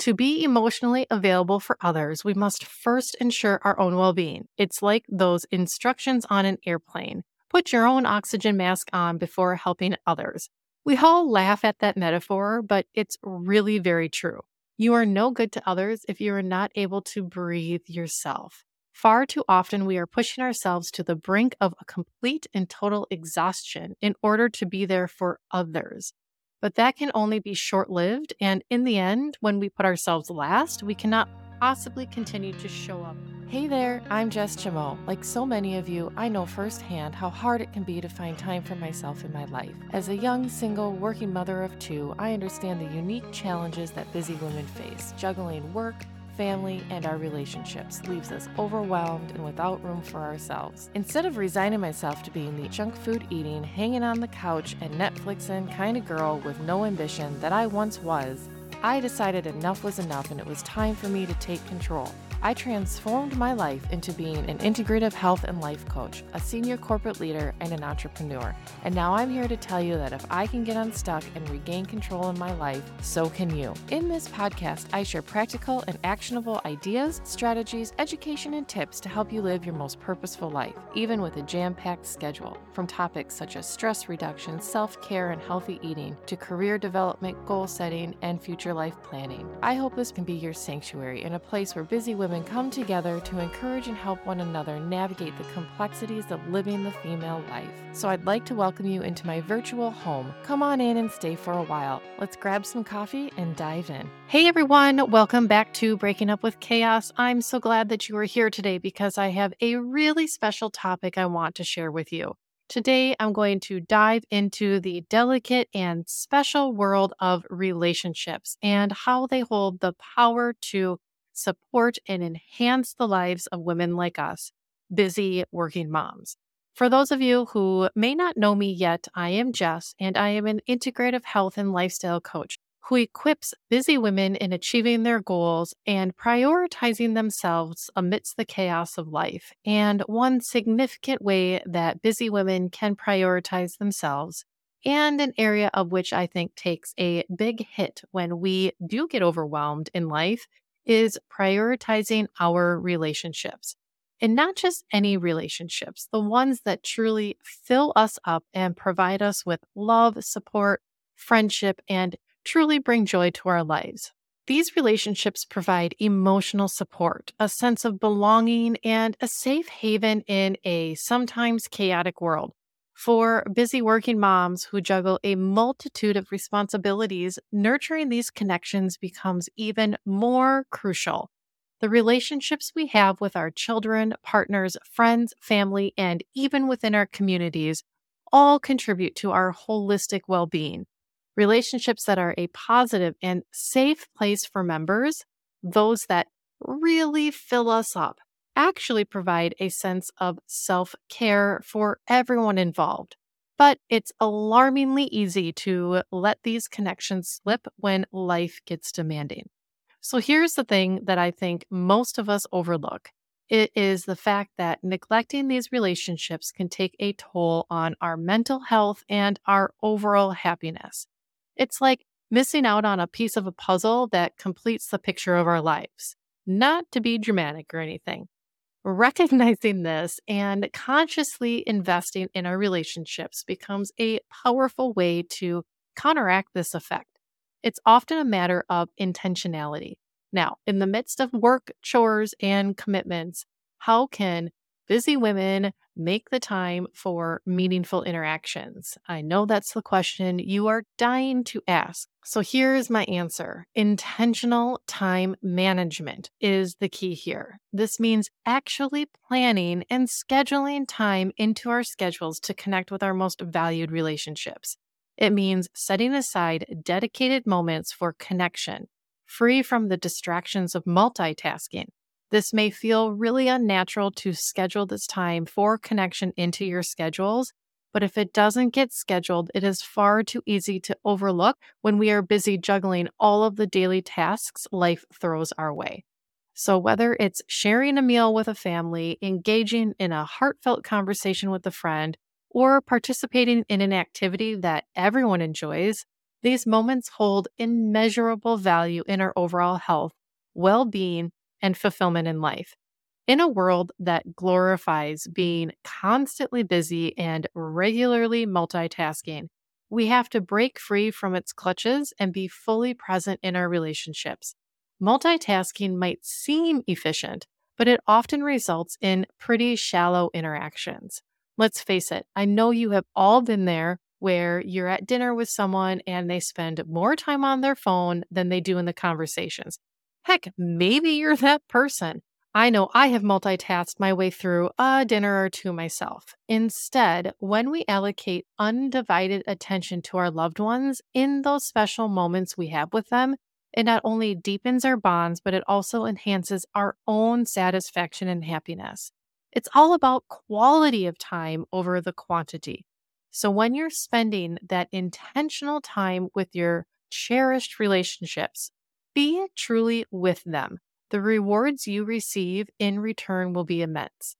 To be emotionally available for others, we must first ensure our own well being. It's like those instructions on an airplane put your own oxygen mask on before helping others. We all laugh at that metaphor, but it's really very true. You are no good to others if you are not able to breathe yourself. Far too often, we are pushing ourselves to the brink of a complete and total exhaustion in order to be there for others. But that can only be short lived. And in the end, when we put ourselves last, we cannot possibly continue to show up. Hey there, I'm Jess Chamo. Like so many of you, I know firsthand how hard it can be to find time for myself in my life. As a young, single, working mother of two, I understand the unique challenges that busy women face, juggling work, family, and our relationships leaves us overwhelmed and without room for ourselves. Instead of resigning myself to being the junk food eating, hanging on the couch, and Netflixing kind of girl with no ambition that I once was, I decided enough was enough and it was time for me to take control. I transformed my life into being an integrative health and life coach, a senior corporate leader, and an entrepreneur. And now I'm here to tell you that if I can get unstuck and regain control in my life, so can you. In this podcast, I share practical and actionable ideas, strategies, education, and tips to help you live your most purposeful life, even with a jam packed schedule. From topics such as stress reduction, self care, and healthy eating, to career development, goal setting, and future life planning. I hope this can be your sanctuary and a place where busy women women come together to encourage and help one another navigate the complexities of living the female life. So I'd like to welcome you into my virtual home. Come on in and stay for a while. Let's grab some coffee and dive in. Hey everyone, welcome back to Breaking Up with Chaos. I'm so glad that you are here today because I have a really special topic I want to share with you. Today, I'm going to dive into the delicate and special world of relationships and how they hold the power to support and enhance the lives of women like us, busy working moms. For those of you who may not know me yet, I am Jess, and I am an integrative health and lifestyle coach who equips busy women in achieving their goals and prioritizing themselves amidst the chaos of life. And one significant way that busy women can prioritize themselves, and an area of which I think takes a big hit when we do get overwhelmed in life, is prioritizing our relationships. And not just any relationships, the ones that truly fill us up and provide us with love, support, friendship, and truly bring joy to our lives. These relationships provide emotional support, a sense of belonging, and a safe haven in a sometimes chaotic world. For busy working moms who juggle a multitude of responsibilities, nurturing these connections becomes even more crucial. The relationships we have with our children, partners, friends, family, and even within our communities all contribute to our holistic well being. Relationships that are a positive and safe place for members, those that really fill us up, actually provide a sense of self care for everyone involved. But it's alarmingly easy to let these connections slip when life gets demanding. So here's the thing that I think most of us overlook it is the fact that neglecting these relationships can take a toll on our mental health and our overall happiness. It's like missing out on a piece of a puzzle that completes the picture of our lives. Not to be dramatic or anything, Recognizing this and consciously investing in our relationships becomes a powerful way to counteract this effect. It's often a matter of intentionality. Now, in the midst of work, chores, and commitments, how can busy women make the time for meaningful interactions? I know that's the question you are dying to ask. So here's my answer intentional time management is the key here. This means actually planning and scheduling time into our schedules to connect with our most valued relationships. It means setting aside dedicated moments for connection, free from the distractions of multitasking this may feel really unnatural to schedule this time for connection into your schedules, but if it doesn't get scheduled, it is far too easy to overlook when we are busy juggling all of the daily tasks life throws our way. So, whether it's sharing a meal with a family, engaging in a heartfelt conversation with a friend, or participating in an activity that everyone enjoys, These moments hold immeasurable value in our overall health, well being, and fulfillment in life. In a world that glorifies being constantly busy and regularly multitasking, we have to break free from its clutches and be fully present in our relationships. Multitasking might seem efficient, but it often results in pretty shallow interactions. Let's face it, I know you have all been there where you're at dinner with someone and they spend more time on their phone than they do in the conversations. Heck, maybe you're that person. I know I have multitasked my way through a dinner or two myself. Instead, when we allocate undivided attention to our loved ones in those special moments we have with them, it not only deepens our bonds, but it also enhances our own satisfaction and happiness. It's all about quality of time over the quantity. So when you're spending that intentional time with your cherished relationships, be truly with them. The rewards you receive in return will be immense.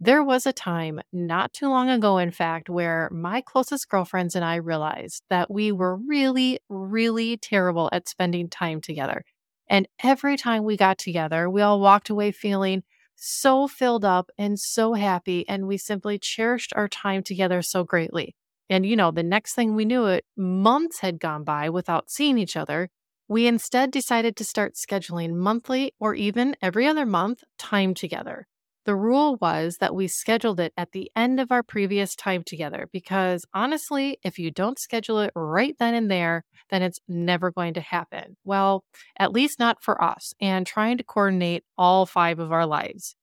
There was a time not too long ago, in fact, where my closest girlfriends and I realized that we were really, really terrible at spending time together. And every time we got together, we all walked away feeling so filled up and so happy. And we simply cherished our time together so greatly. And, you know, the next thing we knew it, months had gone by without seeing each other. We instead decided to start scheduling monthly or even every other month time together. The rule was that we scheduled it at the end of our previous time together because honestly, if you don't schedule it right then and there, then it's never going to happen. Well, at least not for us, and trying to coordinate all five of our lives.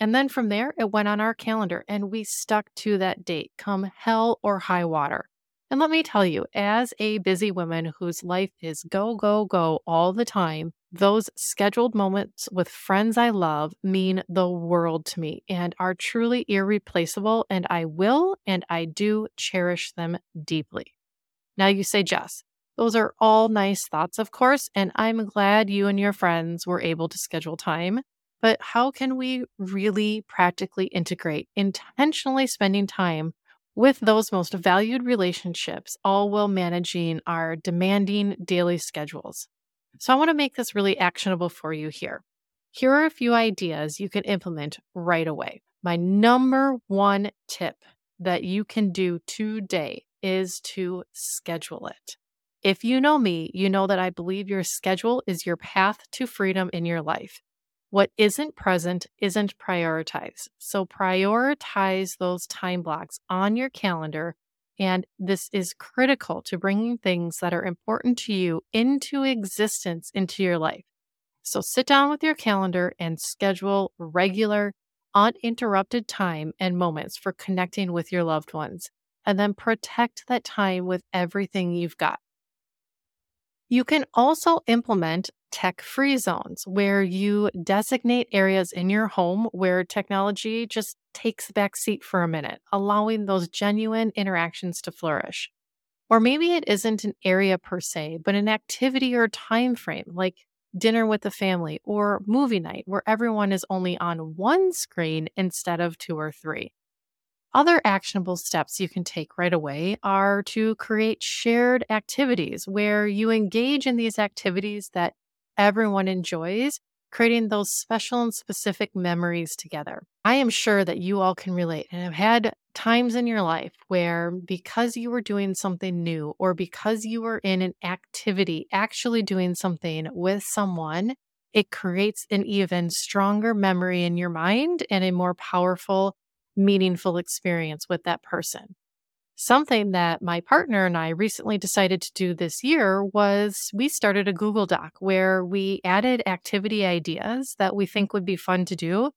And then from there, it went on our calendar and we stuck to that date, come hell or high water. And let me tell you, as a busy woman whose life is go, go, go all the time, those scheduled moments with friends I love mean the world to me and are truly irreplaceable. And I will and I do cherish them deeply. Now you say, Jess, those are all nice thoughts, of course, and I'm glad you and your friends were able to schedule time. But how can we really practically integrate intentionally spending time with those most valued relationships, all while managing our demanding daily schedules? So, I want to make this really actionable for you here. Here are a few ideas you can implement right away. My number one tip that you can do today is to schedule it. If you know me, you know that I believe your schedule is your path to freedom in your life. What isn't present isn't prioritized. So prioritize those time blocks on your calendar. And this is critical to bringing things that are important to you into existence into your life. So sit down with your calendar and schedule regular, uninterrupted time and moments for connecting with your loved ones. And then protect that time with everything you've got. You can also implement tech free zones where you designate areas in your home where technology just takes a back seat for a minute, allowing those genuine interactions to flourish. Or maybe it isn't an area per se, but an activity or time frame like dinner with the family or movie night where everyone is only on one screen instead of two or three. Other actionable steps you can take right away are to create shared activities where you engage in these activities that everyone enjoys, creating those special and specific memories together. I am sure that you all can relate and have had times in your life where because you were doing something new or because you were in an activity, actually doing something with someone, it creates an even stronger memory in your mind and a more powerful meaningful experience with that person. Something that my partner and I recently decided to do this year was we started a Google Doc where we added activity ideas that we think would be fun to do.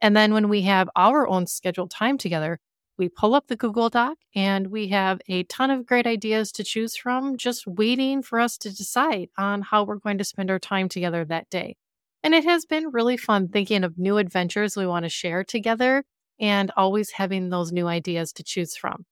And then when we have our own scheduled time together, we pull up the Google Doc and we have a ton of great ideas to choose from, just waiting for us to decide on how we're going to spend our time together that day. And it has been really fun thinking of new adventures we want to share together and always having those new ideas to choose from.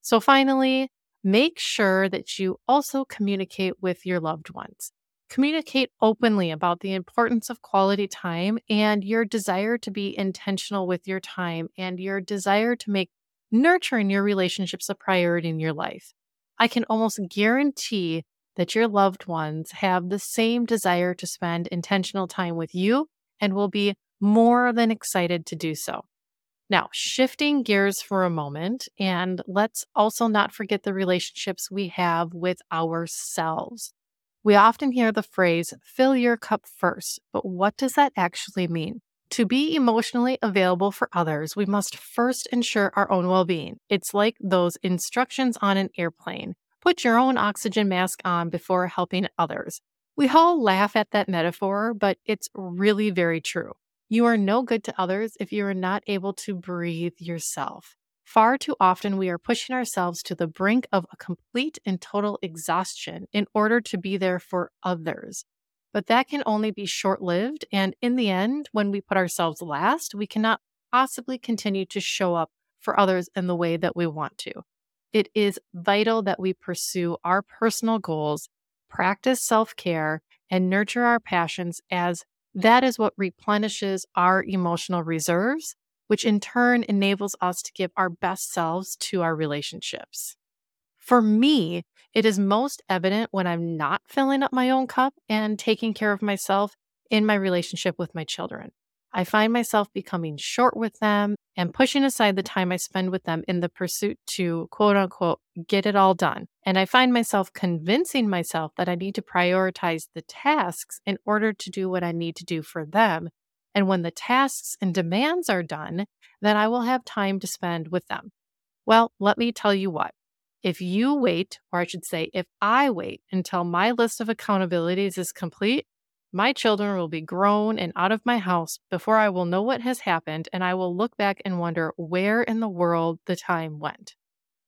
So, finally, make sure that you also communicate with your loved ones. Communicate openly about the importance of quality time and your desire to be intentional with your time and your desire to make nurturing your relationships a priority in your life. I can almost guarantee that your loved ones have the same desire to spend intentional time with you and will be more than excited to do so. Now, shifting gears for a moment, and let's also not forget the relationships we have with ourselves. We often hear the phrase, fill your cup first, but what does that actually mean? To be emotionally available for others, we must first ensure our own well being. It's like those instructions on an airplane put your own oxygen mask on before helping others. We all laugh at that metaphor, but it's really very true. You are no good to others if you are not able to breathe yourself. Far too often, we are pushing ourselves to the brink of a complete and total exhaustion in order to be there for others. But that can only be short lived. And in the end, when we put ourselves last, we cannot possibly continue to show up for others in the way that we want to. It is vital that we pursue our personal goals, practice self care, and nurture our passions as that is what replenishes our emotional reserves, which in turn enables us to give our best selves to our relationships. For me, it is most evident when I'm not filling up my own cup and taking care of myself in my relationship with my children. I find myself becoming short with them and pushing aside the time I spend with them in the pursuit to quote unquote get it all done. And I find myself convincing myself that I need to prioritize the tasks in order to do what I need to do for them. And when the tasks and demands are done, then I will have time to spend with them. Well, let me tell you what. If you wait, or I should say, if I wait until my list of accountabilities is complete, my children will be grown and out of my house before I will know what has happened, and I will look back and wonder where in the world the time went.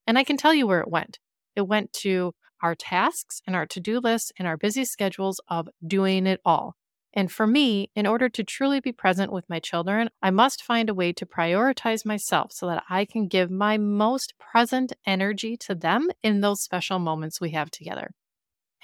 And I can tell you where it went. It went to our tasks and our to do lists and our busy schedules of doing it all. And for me, in order to truly be present with my children, I must find a way to prioritize myself so that I can give my most present energy to them in those special moments we have together.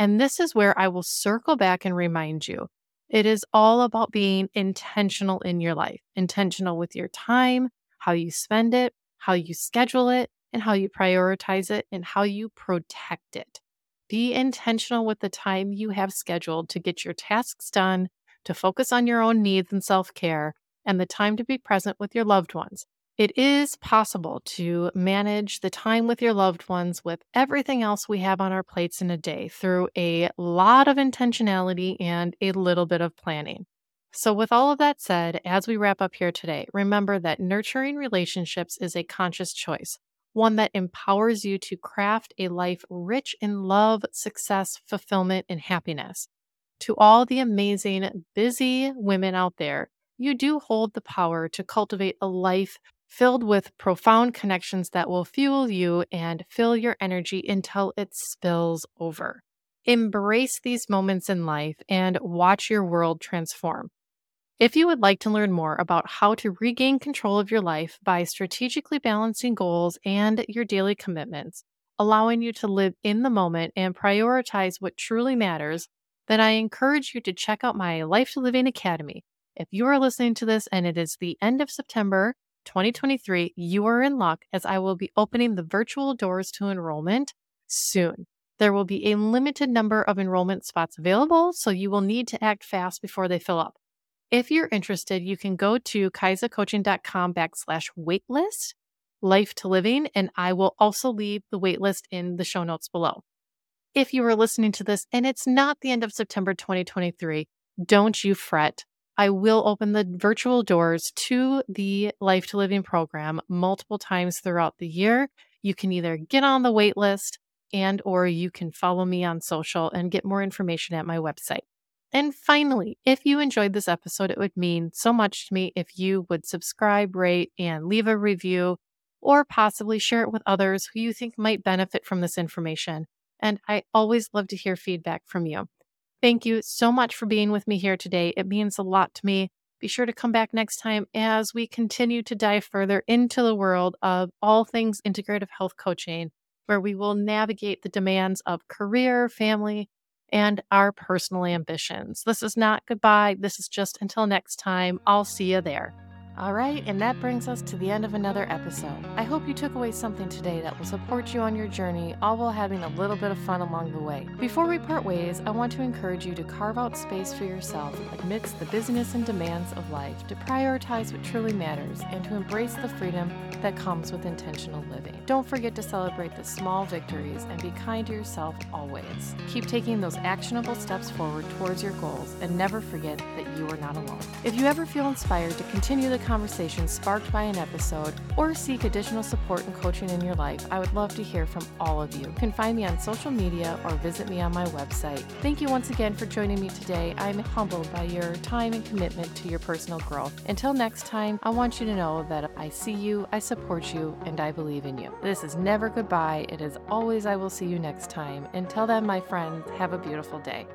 And this is where I will circle back and remind you it is all about being intentional in your life, intentional with your time, how you spend it, how you schedule it, and how you prioritize it, and how you protect it. Be intentional with the time you have scheduled to get your tasks done, to focus on your own needs and self care, and the time to be present with your loved ones. It is possible to manage the time with your loved ones with everything else we have on our plates in a day through a lot of intentionality and a little bit of planning. So, with all of that said, as we wrap up here today, remember that nurturing relationships is a conscious choice, one that empowers you to craft a life rich in love, success, fulfillment, and happiness. To all the amazing, busy women out there, you do hold the power to cultivate a life filled with profound connections that will fuel you and fill your energy until it spills over. Embrace these moments in life and watch your world transform. If you would like to learn more about how to regain control of your life by strategically balancing goals and your daily commitments, allowing you to live in the moment and prioritize what truly matters, then I encourage you to check out my Life to Living Academy. If you are listening to this and it is the end of September, 2023, you are in luck as I will be opening the virtual doors to enrollment soon. There will be a limited number of enrollment spots available, so you will need to act fast before they fill up. If you're interested, you can go to kaisacoaching.com backslash waitlist, life to living, and I will also leave the waitlist in the show notes below. If you are listening to this and it's not the end of September 2023, don't you fret. I will open the virtual doors to the Life to Living program multiple times throughout the year. You can either get on the wait list and or you can follow me on social and get more information at my website. And finally, if you enjoyed this episode, it would mean so much to me if you would subscribe, rate, and leave a review, or possibly share it with others who you think might benefit from this information. And I always love to hear feedback from you. Thank you so much for being with me here today. It means a lot to me. Be sure to come back next time as we continue to dive further into the world of all things integrative health coaching, where we will navigate the demands of career, family, and our personal ambitions. This is not goodbye. This is just until next time. I'll see you there. All right, and that brings us to the end of another episode. I hope you took away something today that will support you on your journey, all while having a little bit of fun along the way. Before we part ways, I want to encourage you to carve out space for yourself amidst the busyness and demands of life, to prioritize what truly matters, and to embrace the freedom that comes with intentional living. Don't forget to celebrate the small victories and be kind to yourself always. Keep taking those actionable steps forward towards your goals and never forget that you are not alone. If you ever feel inspired to continue the conversation sparked by an episode or seek additional support and coaching in your life, I would love to hear from all of you. You can find me on social media or visit me on my website. Thank you once again for joining me today. I'm humbled by your time and commitment to your personal growth. Until next time, I want you to know that I see you, I support you, and I believe in you. This is never goodbye. It is always I will see you next time. Until then, my friends, have a beautiful day.